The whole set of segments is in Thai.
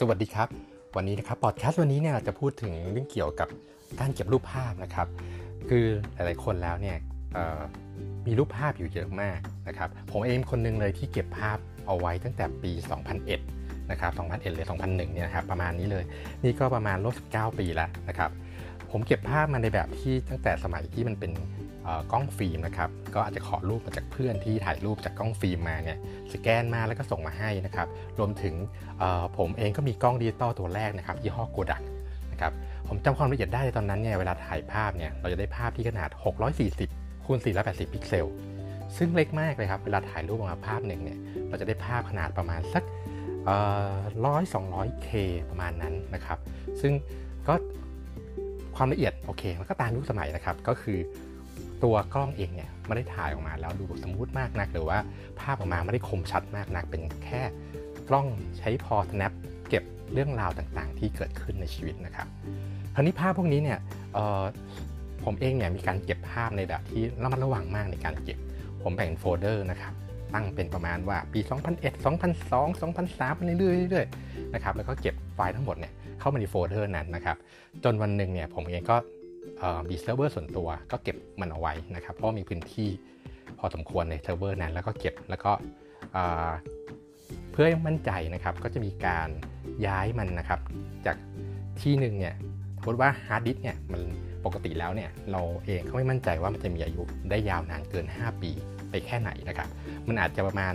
สวัสดีครับ วันนี้นะครับพอดแคสต์วันนี้เนี่ยเราจะพูดถึงเรื่องเกี่ยวกับการเก็บรูปภาพนะครับ คือหลายๆคนแล้วเนี่ยมีรูปภาพอยู่เยอะมากนะครับ ผมเองคนนึงเลยที่เก็บภาพเอาไว้ตั้งแต่ปี 2001 นะครับ 2001 หรือ 2001 เนี่ยครับประมาณนี้เลย นี่ก็ประมาณลบ19 ปีแล้วนะครับ ผมเก็บภาพมาในแบบที่ตั้งแต่สมัยที่มันเป็น กล้องฟิล์มนะครับ ก็อาจจะขอรูปมาจากเพื่อนที่ถ่ายรูปจากกล้องฟิล์มมาเนี่ยสแกนมาแล้วก็ส่งมาให้นะครับ รวมถึงผมเองก็มีกล้องดิจิตอลตัวแรกนะครับยี่ห้อโกดักนะครับผมจำความละเอียดได้ตอนนั้นเนี่ยเวลาถ่ายภาพเนี่ยเราจะได้ภาพที่ขนาด 640คูณ480 พิกเซล ซึ่งเล็กมากเลยครับ เวลาถ่ายรูปออกมาภาพหนึ่งเนี่ยเราจะได้ภาพขนาดประมาณสักร้อยสองร้อย K ประมาณนั้นนะครับ ซึ่งก็ความละเอียดโอเคมันก็ตามยุคสมัยนะครับ ก็คือ ตัวกล้องเองเนี่ยไม่ได้ถ่ายออกมาแล้วดู smooth มากนัก หรือว่าภาพออกมาไม่ได้คมชัดมากนัก เป็นแค่กล้องใช้พอ snap เก็บเรื่องราวต่างๆ ที่เกิดขึ้นในชีวิตนะครับคราวนี้ภาพพวกนี้เนี่ยผมเองเนี่ยมีการเก็บภาพในแบบที่ระมัดระวังมากในการเก็บ ผมแบ่งโฟลเดอร์นะครับตั้งเป็นประมาณว่าปี 2001 2002 2003ไปเรื่อยๆนะครับแล้วก็เก็บไฟล์ทั้งหมดเนี่ยเข้ามาในโฟลเดอร์นั้นนะครับ จนวันหนึ่งเนี่ยผมเองก็ มีเซิร์ฟเวอร์ส่วนตัวก็เก็บมันเอาไว้นะครับ เพราะมีพื้นที่พอสมควรในเซิร์ฟเวอร์นั้น แล้วก็เก็บแล้วก็เพื่อให้มั่นใจนะครับก็จะมีการย้ายมันนะครับ จากที่หนึ่งเนี่ยสมมติว่าฮาร์ดดิสก์เนี่ยมันปกติแล้วเนี่ยเราเองก็ไม่มั่นใจว่ามันจะมีอายุได้ยาวนานเกิน 5 ปีไปแค่ไหนนะครับ มันอาจจะประมาณ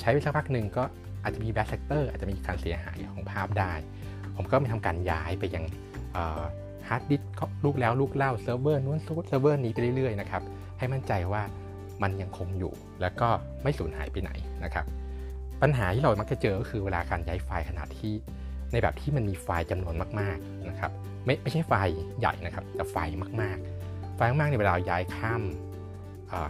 ใช้ไปสักพักหนึ่งก็อาจจะมี bad sector อาจจะมีการเสียหายของภาพได้ ผมก็มีทำการย้ายไปยัง ฮาร์ดดิสก์ลูกแล้วลูกเล่าเซิร์ฟเวอร์นู้นเซิร์ฟเวอร์นี้ไปเรื่อยๆนะครับให้มั่นใจว่ามันยังคงอยู่ แล้วก็ไม่สูญหายไปไหนนะครับ ปัญหาที่เรามักจะเจอก็คือเวลาการย้ายไฟล์ขนาดที่ ในแบบที่มันมีไฟล์จำนวนมากๆนะครับไม่ไม่ใช่ไฟล์ใหญ่นะครับแต่ไฟล์มากๆ ไฟล์มากๆในเวลาย้ายข้าม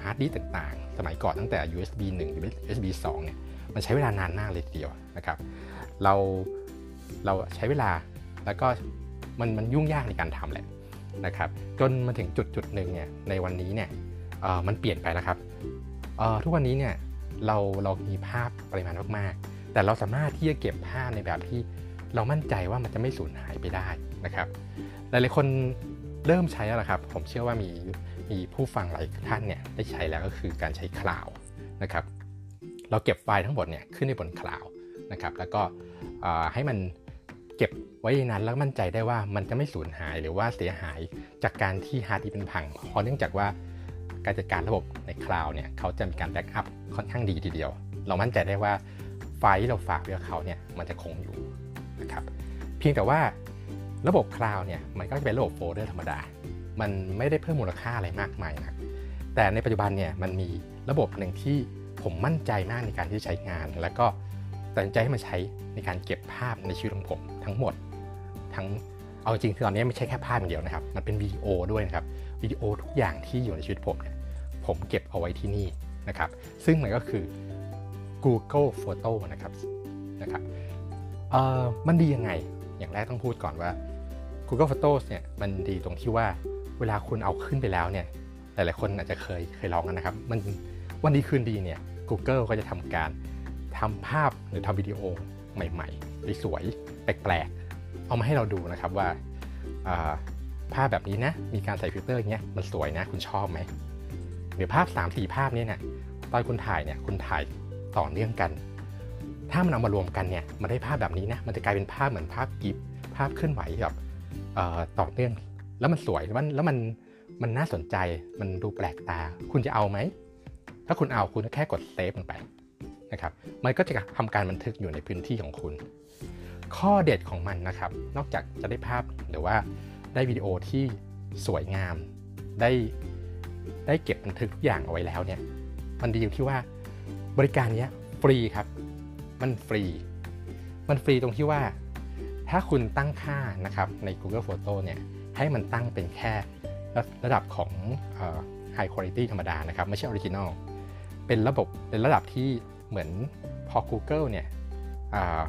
ฮาร์ดดิสก์ต่างๆ สมัยก่อนตั้งแต่ USB 1 USB 2เนี่ยมันใช้เวลานานมากเลยทีเดียวนะครับ เราเราใช้เวลาแล้วก็ มันมันยุ่งยากในการทำแหละนะครับจนมาถึงจุดจุดหนึ่งเนี่ยในวันนี้เนี่ยมันเปลี่ยนไปแล้วครับทุกวันนี้เนี่ยเราเรามีภาพปริมาณมากๆ แต่เราสามารถที่จะเก็บภาพในแบบที่เรามั่นใจว่ามันจะไม่สูญหายไปได้นะครับ หลายๆคนเริ่มใช้แล้วครับ ผมเชื่อว่ามีมีผู้ฟังหลายท่านเนี่ยได้ใช้แล้วก็คือการใช้คลาวนะครับ เราเก็บไฟล์ทั้งหมดเนี่ยขึ้นในบนคลาวด์นะครับ แล้วก็ให้มัน เก็บไว้ในนั้นแล้วมั่นใจได้ว่ามันจะไม่สูญหายหรือว่าเสียหายจากการที่ฮาร์ดดิสก์เป็นพังเพราะเนื่องจากว่าการจัดการระบบในคลาวด์เนี่ยเขาจะมีการ backup ค่อนข้างดีทีเดียว เรามั่นใจได้ว่าไฟล์ที่เราฝากไว้กับเขาเนี่ยมันจะคงอยู่นะครับเพียงแต่ว่าระบบคลาวด์เนี่ยมันก็จะเป็นระบบโฟลเดอร์ธรรมดา มันไม่ได้เพิ่มมูลค่าอะไรมากมายนะแต่ในปัจจุบันเนี่ยมันมีระบบหนึ่งที่ผมมั่นใจมากในการที่ใช้งาน แล้วก็ ตัดสินใจให้มาใช้ในการเก็บภาพในชีวิตของผมทั้งหมด ทั้งเอาจริงคือตอนนี้ไม่ใช่แค่ภาพอย่างเดียวนะครับ มันเป็นวิดีโอด้วยนะครับวิดีโอทุกอย่างที่อยู่ในชีวิตผมเนี่ยผมเก็บเอาไว้ที่นี่นะครับ ซึ่งมันก็คือ Google Photo นะครับนะครับเอ่อมันดียังไงอย่างแรกต้องพูดก่อนว่า Google Photos เนี่ยมันดีตรงที่ว่าเวลาคุณเอาขึ้นไปแล้วเนี่ยหลายๆคนอาจจะเคยเคยลองกันนะครับ มันวันดีคืนดีเนี่ย Google ก็จะทำการ ทำภาพหรือทำวิดีโอใหม่ๆ สวยๆ แปลกๆ เอามาให้เราดูนะครับว่าภาพแบบนี้นะ มีการใส่ฟิลเตอร์อย่างเงี้ย มันสวยนะ คุณชอบไหม หรือภาพ 3 4 ภาพเนี่ยนะตอนคุณถ่ายเนี่ย คุณถ่ายต่อเนื่องกัน ถ้ามันเอามารวมกันเนี่ย มันได้ภาพแบบนี้นะ มันจะกลายเป็นภาพเหมือนภาพกิฟภาพเคลื่อนไหวแบบต่อเนื่อง แล้วมันสวย แล้วมัน มันมันน่าสนใจ มันดูแปลกตา คุณจะเอาไหม ถ้าคุณเอา คุณแค่กดเซฟลงไป นะครับมันก็จะทำการบันทึกอยู่ในพื้นที่ของคุณ ข้อเด็ดของมันนะครับ นอกจากจะได้ภาพหรือว่าได้วิดีโอที่สวยงาม ได้ได้เก็บบันทึกทุกอย่างเอาไว้แล้วเนี่ยมันดีอยู่ที่ว่าบริการนี้ฟรีครับ มันฟรี มันฟรีตรงที่ว่าถ้าคุณตั้งค่านะครับใน Google Photo เนี่ยให้มันตั้งเป็นแค่ระดับของ High Quality ธรรมดานะครับ ไม่ใช่ original เป็นระบบเป็นระดับที่ เหมือนพอ Google เนี่ย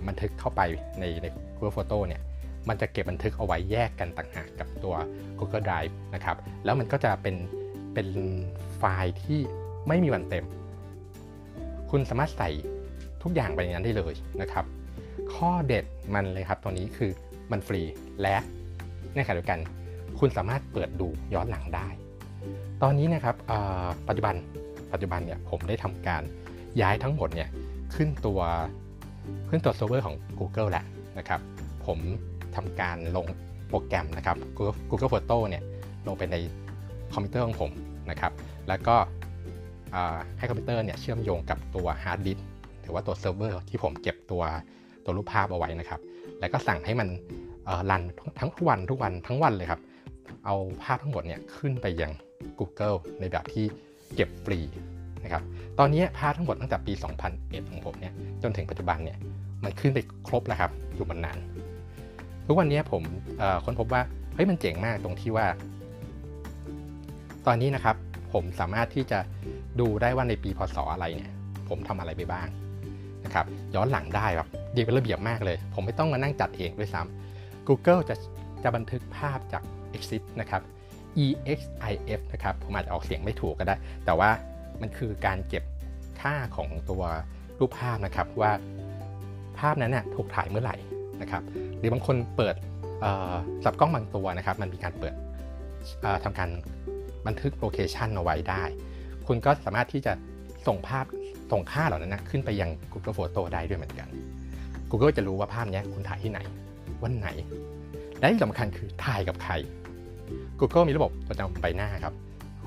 บันทึกเข้าไปในใน Google Photo เนี่ยมันจะเก็บบันทึกเอาไว้แยกกันต่างหากกับตัว Google Drive นะครับ แล้วมันก็จะเป็นเป็นไฟล์ที่ไม่มีวันเต็ม คุณสามารถใส่ทุกอย่างไปในนั้นได้เลยนะครับ ข้อเด็ดมันเลยครับตัวนี้คือมันฟรีและในขณะเดียวกัน คุณสามารถเปิดดูย้อนหลังได้ ตอนนี้นะครับปัจจุบันปัจจุบันเนี่ยผมได้ทำการ ย้ายทั้งหมดเนี่ยขึ้นตัวขึ้นตัวเซิร์ฟเวอร์ของ Google แล้วนะครับ ผมทำการลงโปรแกรมนะครับ Google Photo เนี่ยลงไปในคอมพิวเตอร์ของผมนะครับ แล้วก็ให้คอมพิวเตอร์เนี่ยเชื่อมโยงกับตัว harddisk หรือว่าตัวเซิร์ฟเวอร์ที่ผมเก็บตัวตัวรูปภาพเอาไว้นะครับ แล้วก็สั่งให้มัน run ทั้งวันทุกวันทั้งวันเลยครับ เอาภาพทั้งหมดเนี่ยขึ้นไปยัง Google ในแบบที่เก็บฟรี นะครับตอนนี้ภาพทั้งหมดตั้งแต่ปี 2001 ของผมเนี่ยจนถึงปัจจุบันเนี่ยมันขึ้นไปครบแล้วครับอยู่บนนั้นทุกวันนี้ผมค้นพบว่าเฮ้ยมันเจ๋งมากตรงที่ว่า ตอนนี้นะครับผมสามารถที่จะดูได้ว่าในปีพศอะไรเนี่ยผมทำอะไรไปบ้างนะครับย้อนหลังได้แบบดีเป็นระเบียบมากเลย ผมไม่ต้องมานั่งจัดเองด้วยซ้ำ Google จะจะบันทึกภาพจาก EXIF นะครับ EXIF นะครับผมอาจจะออกเสียงไม่ถูกก็ได้ แต่ว่า มันคือการเก็บค่าของตัวรูปภาพนะครับว่าภาพนั้นน่ยถูกถ่ายเมื่อไหร่นะครับหรือบางคนเปิดสับกล้องบางตัวนะครับ มันมีการเปิดทำการบันทึกโลเคชันเอาไว้ได้ คุณก็สามารถที่จะส่งภาพส่งค่าเหล่านั้นนะขึ้นไปยัง Google Photo ได้ด้วยเหมือนกัน Google จะรู้ว่าภาพนี้คุณถ่ายที่ไหน วันไหน และที่สำคัญคือถ่ายกับใคร Google มีระบบประจำใบหน้าครับ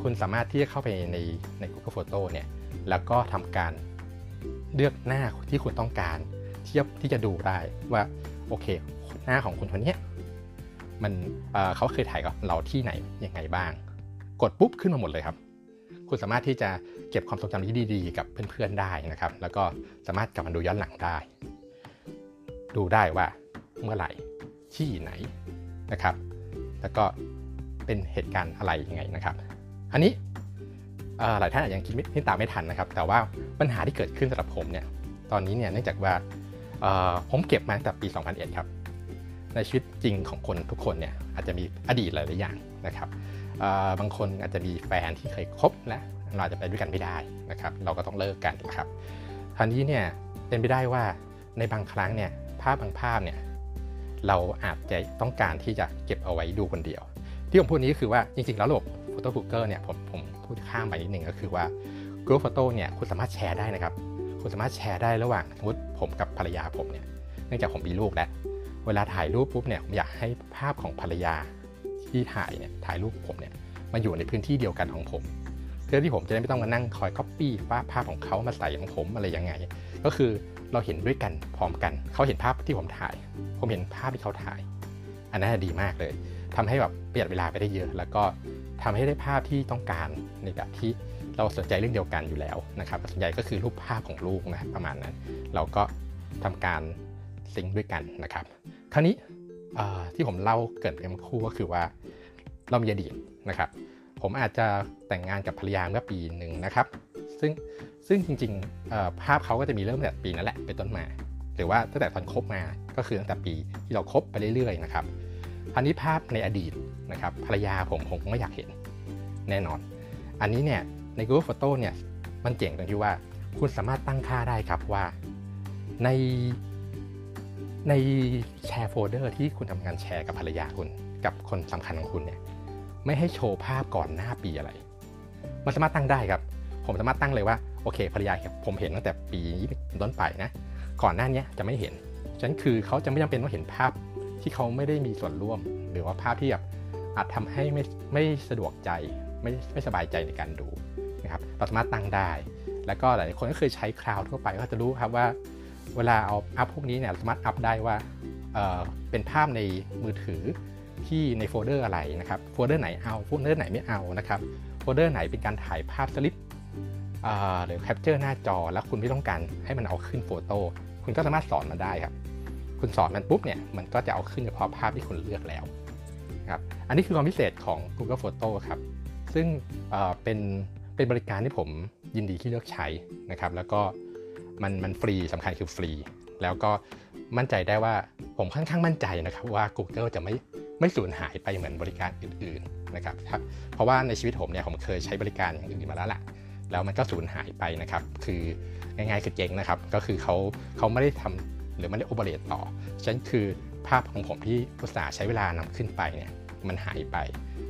คุณสามารถที่จะเข้าไปในใน Google Photo เนี่ยแล้วก็ทำการเลือกหน้าที่คุณต้องการเทียบที่จะดูได้ว่าโอเค หน้าของคุณคนนี้มันเเขาเคยถ่ายกับเราที่ไหนยังไงบ้าง กดปุ๊บขึ้นมาหมดเลยครับ คุณสามารถที่จะเก็บความทรงจำที่ดีๆ กับเพื่อนๆได้นะครับ แล้วก็สามารถกลับมาดูย้อนหลังได้ ดูได้ว่าเมื่อไหร่ที่ไหนนะครับ แล้วก็เป็นเหตุการณ์อะไรยังไงนะครับ อันนี้หลายท่านอาจจะยังคิดไม่ตามไม่ทันนะครับ แต่ว่าปัญหาที่เกิดขึ้นสำหรับผมเนี่ยตอนนี้เนี่ยเนื่องจากว่าผมเก็บมาตั้งแต่ปี 2001 ครับ ในชีวิตจริงของคนทุกคนเนี่ยอาจจะมีอดีตหลายๆอย่างนะครับบางคนอาจจะมีแฟนที่เคยคบและเราอาจจะไปด้วยกันไม่ได้นะครับ เราก็ต้องเลิกกันนะครับคราวนี้เนี่ยเป็นไปได้ว่าในบางครั้งเนี่ยภาพบางภาพเนี่ยเราอาจจะต้องการที่จะเก็บเอาไว้ดูคนเดียว ที่ผมพูดนี้ก็คือว่าจริงๆแล้วระบบ Photo Booker เนี่ยผมผมพูดข้ามไปนิดนึงก็คือว่า Google Photo เนี่ยคุณสามารถแชร์ได้นะครับ คุณสามารถแชร์ได้ระหว่างสมมติผมกับภรรยาผมเนี่ยเนื่องจากผมมีลูกแล้วเวลาถ่ายรูปปุ๊บเนี่ยผมอยากให้ภาพของภรรยาที่ถ่ายเนี่ยถ่ายรูปผมเนี่ยมาอยู่ในพื้นที่เดียวกันของผม เพื่อที่ผมจะได้ไม่ต้องมานั่งคอยก๊อปปี้ภาพของเขามาใส่ของผมอะไรยังไง ก็คือเราเห็นด้วยกันพร้อมกัน เขาเห็นภาพที่ผมถ่าย ผมเห็นภาพที่เขาถ่าย อันนั้นดีมากเลยทำให้แบบประหยัดเวลาไปได้เยอะ แล้วก็ ทำให้ได้ภาพที่ต้องการในแบบที่เราสนใจเรื่องเดียวกันอยู่แล้วนะครับส่วนใหญ่ก็คือรูปภาพของลูกนะประมาณนั้น เราก็ทำการซิงค์ด้วยกันนะครับ คราวนี้ที่ผมเล่าเกิดเป็นคู่ก็คือว่าเรามีอดีตนะครับ ผมอาจจะแต่งงานกับภรรยาเมื่อปีหนึ่งนะครับ ซึ่งซึ่งจริงๆภาพเขาก็จะมีเริ่มแต่ปีนั้นแหละเป็นต้นมา หรือว่าตั้งแต่ตอนคบมาก็คือตั้งแต่ปีที่เราคบไปเรื่อยๆนะครับ อันนี้ภาพในอดีตนะครับภรรยาผมผมไม่อยากเห็นแน่นอน อันนี้เนี่ยใน Google Photo เนี่ยมันเจ๋งตรงที่ว่าคุณสามารถตั้งค่าได้ครับว่าในใน share folder ที่คุณทำงานแชร์กับภรรยาคุณ กับคนสำคัญของคุณเนี่ยไม่ให้โชว์ภาพก่อนหน้าปีอะไร มันสามารถตั้งได้ครับ ผมสามารถตั้งเลยว่าโอเคภรรยาผมเห็นตั้งแต่ปีนี้ต้นไปนะ ก่อนหน้านี้จะไม่เห็น ฉะนั้นคือเขาจะไม่จำเป็นต้องเห็นภาพ ที่เขาไม่ได้มีส่วนร่วม หรือว่าภาพที่แบบอาจทำให้ไม่ไม่สะดวกใจไม่ไม่สบายใจในการดูนะครับเราสามารถตั้งได้ แล้วก็หลายคนก็เคยใช้ cloud ทั่วไปก็จะรู้ครับว่าเวลาเอา up พวกนี้เนี่ยสามารถ up ได้ว่าเป็นภาพในมือถือที่ในโฟลเดอร์อะไรนะครับโฟลเดอร์ไหนเอาโฟลเดอร์ไหนไม่เอานะครับโฟลเดอร์ไหนเป็นการถ่ายภาพสลิปหรือ capture หน้าจอแล้วคุณไม่ต้องการให้มันเอาขึ้น Photo คุณก็สามารถสอนมันได้ครับ คุณสอนมันปุ๊บเนี่ยมันก็จะเอาขึ้นเฉพาะภาพที่คุณเลือกแล้วครับอันนี้คือความพิเศษของ Google Photo ครับ ซึ่งเป็นเป็นบริการที่ผมยินดีที่เลือกใช้นะครับ แล้วก็มันมันฟรีสำคัญคือฟรี แล้วก็มั่นใจได้ว่าผมค่อนข้างมั่นใจนะครับว่า Google จะไม่ไม่สูญหายไปเหมือนบริการอื่นๆนะครับเพราะว่าในชีวิตผมเนี่ยผมเคยใช้บริการอย่างอื่นมาแล้วแหละแล้วมันก็สูญหายไปนะครับ คือง่ายๆคือเจ๊งนะครับ ก็คือเขาเขาไม่ได้ทำ หรือไม่ได้โอเปเรตต่อฉะนั้นคือภาพของผมที่อุตสาห์ใช้เวลานำขึ้นไปเนี่ยมันหายไป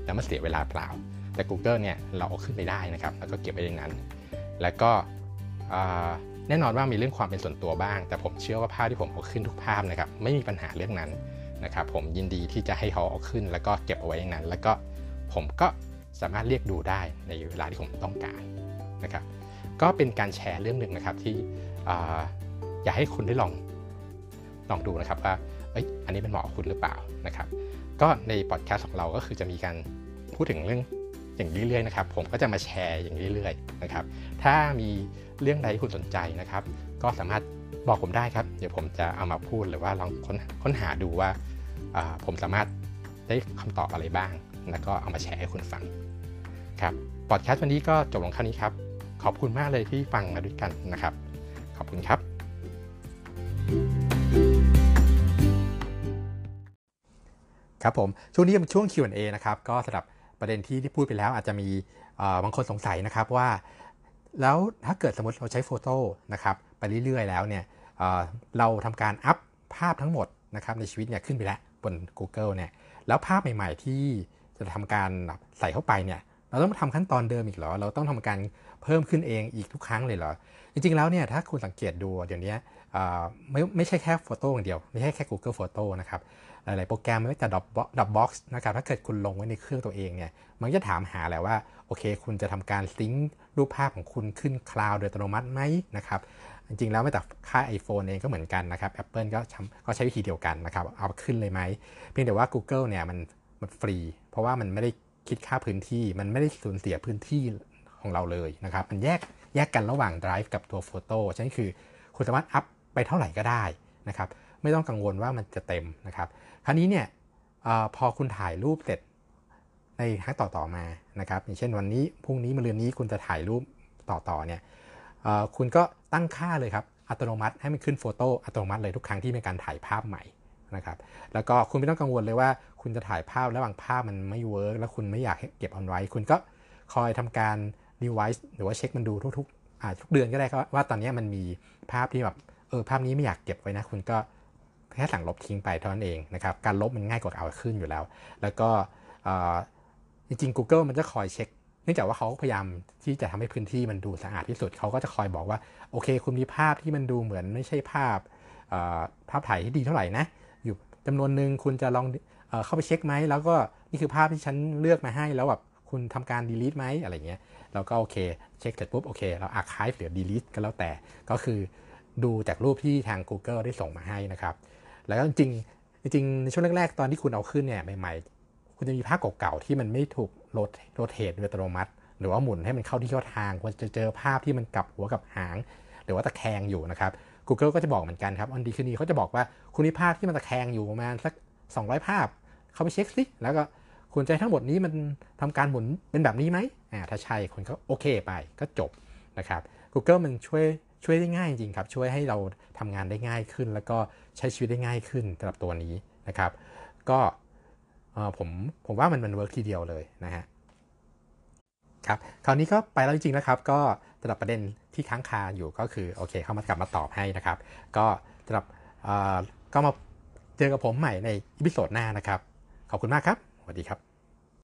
แล้วมันเสียเวลาเปล่า แต่ Google เนี่ยเราเอาขึ้นไปได้นะครับ แล้วก็เก็บไว้ในนั้น แล้วก็แน่นอนว่ามีเรื่องความเป็นส่วนตัวบ้าง แต่ผมเชื่อว่าภาพที่ผมเอาขึ้นทุกภาพนะครับไม่มีปัญหาเรื่องนั้นนะครับผมยินดีที่จะให้เขาเอาขึ้น แล้วก็เก็บเอาไว้อย่างนั้น แล้วก็ผมก็สามารถเรียกดูได้ในเวลาที่ผมต้องการนะครับก็เป็นการแชร์เรื่องหนึ่งนะครับที่อยากให้คุณได้ลอง ลองดูนะครับว่าเอ้ยอันนี้เป็นเหมาะกับคุณหรือเปล่านะครับ ก็ในพอดแคสต์ของเราก็คือจะมีการพูดถึงเรื่องอย่างเรื่อยๆนะครับ ผมก็จะมาแชร์อย่างเรื่อยๆนะครับ ถ้ามีเรื่องใดที่คุณสนใจนะครับ ก็สามารถบอกผมได้ครับ เดี๋ยวผมจะเอามาพูดหรือว่าลองค้นค้นหาดูว่าผมสามารถได้คำตอบอะไรบ้าง แล้วก็เอามาแชร์ให้คุณฟังครับพอดแคสต์วันนี้ก็จบลงแค่นี้ครับ ขอบคุณมากเลยที่ฟังมาด้วยกันนะครับ ขอบคุณครับ ครับผมช่วงนี้เป็นช่วง Q&A นะครับก็สำหรับประเด็นที่ที่พูดไปแล้วอาจจะมีบางคนสงสัยนะครับว่า แล้วถ้าเกิดสมมติเราใช้โฟโต้นะครับไปเรื่อยๆ แล้วเนี่ยเราทำการอัพภาพทั้งหมดนะครับในชีวิตเนี่ยขึ้นไปแล้วบน Google เนี่ยแล้วภาพใหม่ ๆ ที่จะทำการใส่เข้าไปเนี่ยเราต้องทำขั้นตอนเดิมอีกเหรอ เราต้องทำการเพิ่มขึ้นเองอีกทุกครั้งเลยเหรอ จริงๆแล้วเนี่ยถ้าคุณสังเกตดูเดี๋ยวนี้ไม่ไม่ใช่แค่โฟโต้อย่างเดียว ไม่ใช่แค่ Google Photo นะครับ หลาย ๆ โปรแกรมไม่ว่าจะ Dropbox นะครับถ้าเกิดคุณลงไว้ในเครื่องตัวเองเนี่ยมันจะถามหาแหละว่าโอเค คุณจะทำการซิงค์รูปภาพของคุณขึ้นคลาวด์โดยอัตโนมัติไหมนะครับจริง ๆ แล้วไม่แต่ค่า iPhone เองก็เหมือนกันนะครับ Apple ก็ก็ใช้วิธีเดียวกันนะครับเอาขึ้นเลยไหมเพียงแต่ว่า Google เนี่ยมันมันฟรี เพราะว่ามันไม่ได้คิดค่าพื้นที่มันไม่ได้สูญเสียพื้นที่ของเราเลยนะครับมันแยกแยกกันระหว่าง Drive กับตัวโฟโต้ฉะนั้นคือคุณสามารถอัพไปเท่าไหร่ก็ได้นะครับ ไม่ต้องกังวลว่ามันจะเต็มนะครับ คราวนี้เนี่ยอพอคุณถ่ายรูปเสร็จในครั้งต่อๆมานะครับ อย่างเช่นวันนี้พรุ่งนี้มะรืนนี้คุณจะถ่ายรูปต่อๆเนี่ยคุณก็ตั้งค่าเลยครับอัตโนมัติให้มันขึ้นโฟโต้อัตโนมัติเลยทุกครั้งที่มีการถ่ายภาพใหม่นะครับ แล้วก็คุณไม่ต้องกังวลเลยว่า คุณจะถ่ายภาพระหว่างภาพมันไม่ work แล้วคุณไม่อยากเก็บเอาไว้ คุณก็คอยทำการ revise หรือว่าเช็คมันดูทุกๆทุกเดือนก็ได้ครับว่าตอนนี้มันมีภาพที่แบบเออภาพนี้ไม่อยากเก็บไว้นะ คุณก็ แค่สั่งลบทิ้งไปเท่านั้นเองนะครับการลบมันง่ายกว่าเอาขึ้นอยู่แล้ว แล้วก็จริงๆ Google มันจะคอยเช็คเนื่องจากว่าเขาพยายามที่จะทำให้พื้นที่มันดูสะอาดที่สุด เขาก็จะคอยบอกว่า โอเค คุณมีภาพที่มันดูเหมือนไม่ใช่ภาพภาพถ่ายที่ดีเท่าไหร่นะ อยู่จำนวนหนึ่งคุณจะลองเข้าไปเช็คไหม แล้วก็นี่คือภาพที่ฉันเลือกมาให้ แล้วแบบคุณทำการ delete ไหมอะไรเงี้ยเราก็โอเค เช็คเสร็จปุ๊บโอเค เรา archive หรือ delete ก็แล้วแต่ ก็คือดูจากรูปที่ทาง Google ได้ส่งมาให้นะครับ แล้วจริงจริงในช่วงแรกๆ ตอนที่คุณเอาขึ้นเนี่ยใหม่ๆ คุณจะมีภาพเก่าๆ ที่มันไม่ถูกโรเทตโดยอัตโนมัติ หรือว่าหมุนให้มันเข้าที่เข้าทางคุณจะเจอภาพที่มันกลับหัวกับหาง หรือว่าตะแคงอยู่นะครับ Google ก็จะบอกเหมือนกันครับอันดีคืนนี้เขาจะบอกว่าคุณมีภาพที่มันตะแคงอยู่ประมาณสัก 200 ภาพ เข้าไปเช็คสิแล้วก็คุณใจทั้งหมดนี้มันทำการหมุนเป็นแบบนี้ไหมอ่าถ้าใช่คุณก็โอเคไปก็จบนะครับ Google มันช่วย ช่วยได้ง่ายจริงครับ ช่วยให้เราทำงานได้ง่ายขึ้น แล้วก็ใช้ชีวิตได้ง่ายขึ้นสำหรับตัวนี้นะครับ ก็ผมผมว่ามันมัน work ทีเดียวเลยนะฮะครับคราวนี้ก็ไปแล้วจริงๆนะครับ ก็สำหรับประเด็นที่ค้างคาอยู่ก็คือโอเคเข้ามากลับมาตอบให้นะครับ ก็สำหรับก็มาเจอกับผมใหม่ใน episode หน้านะครับ ขอบคุณมากครับสวัสดีครับ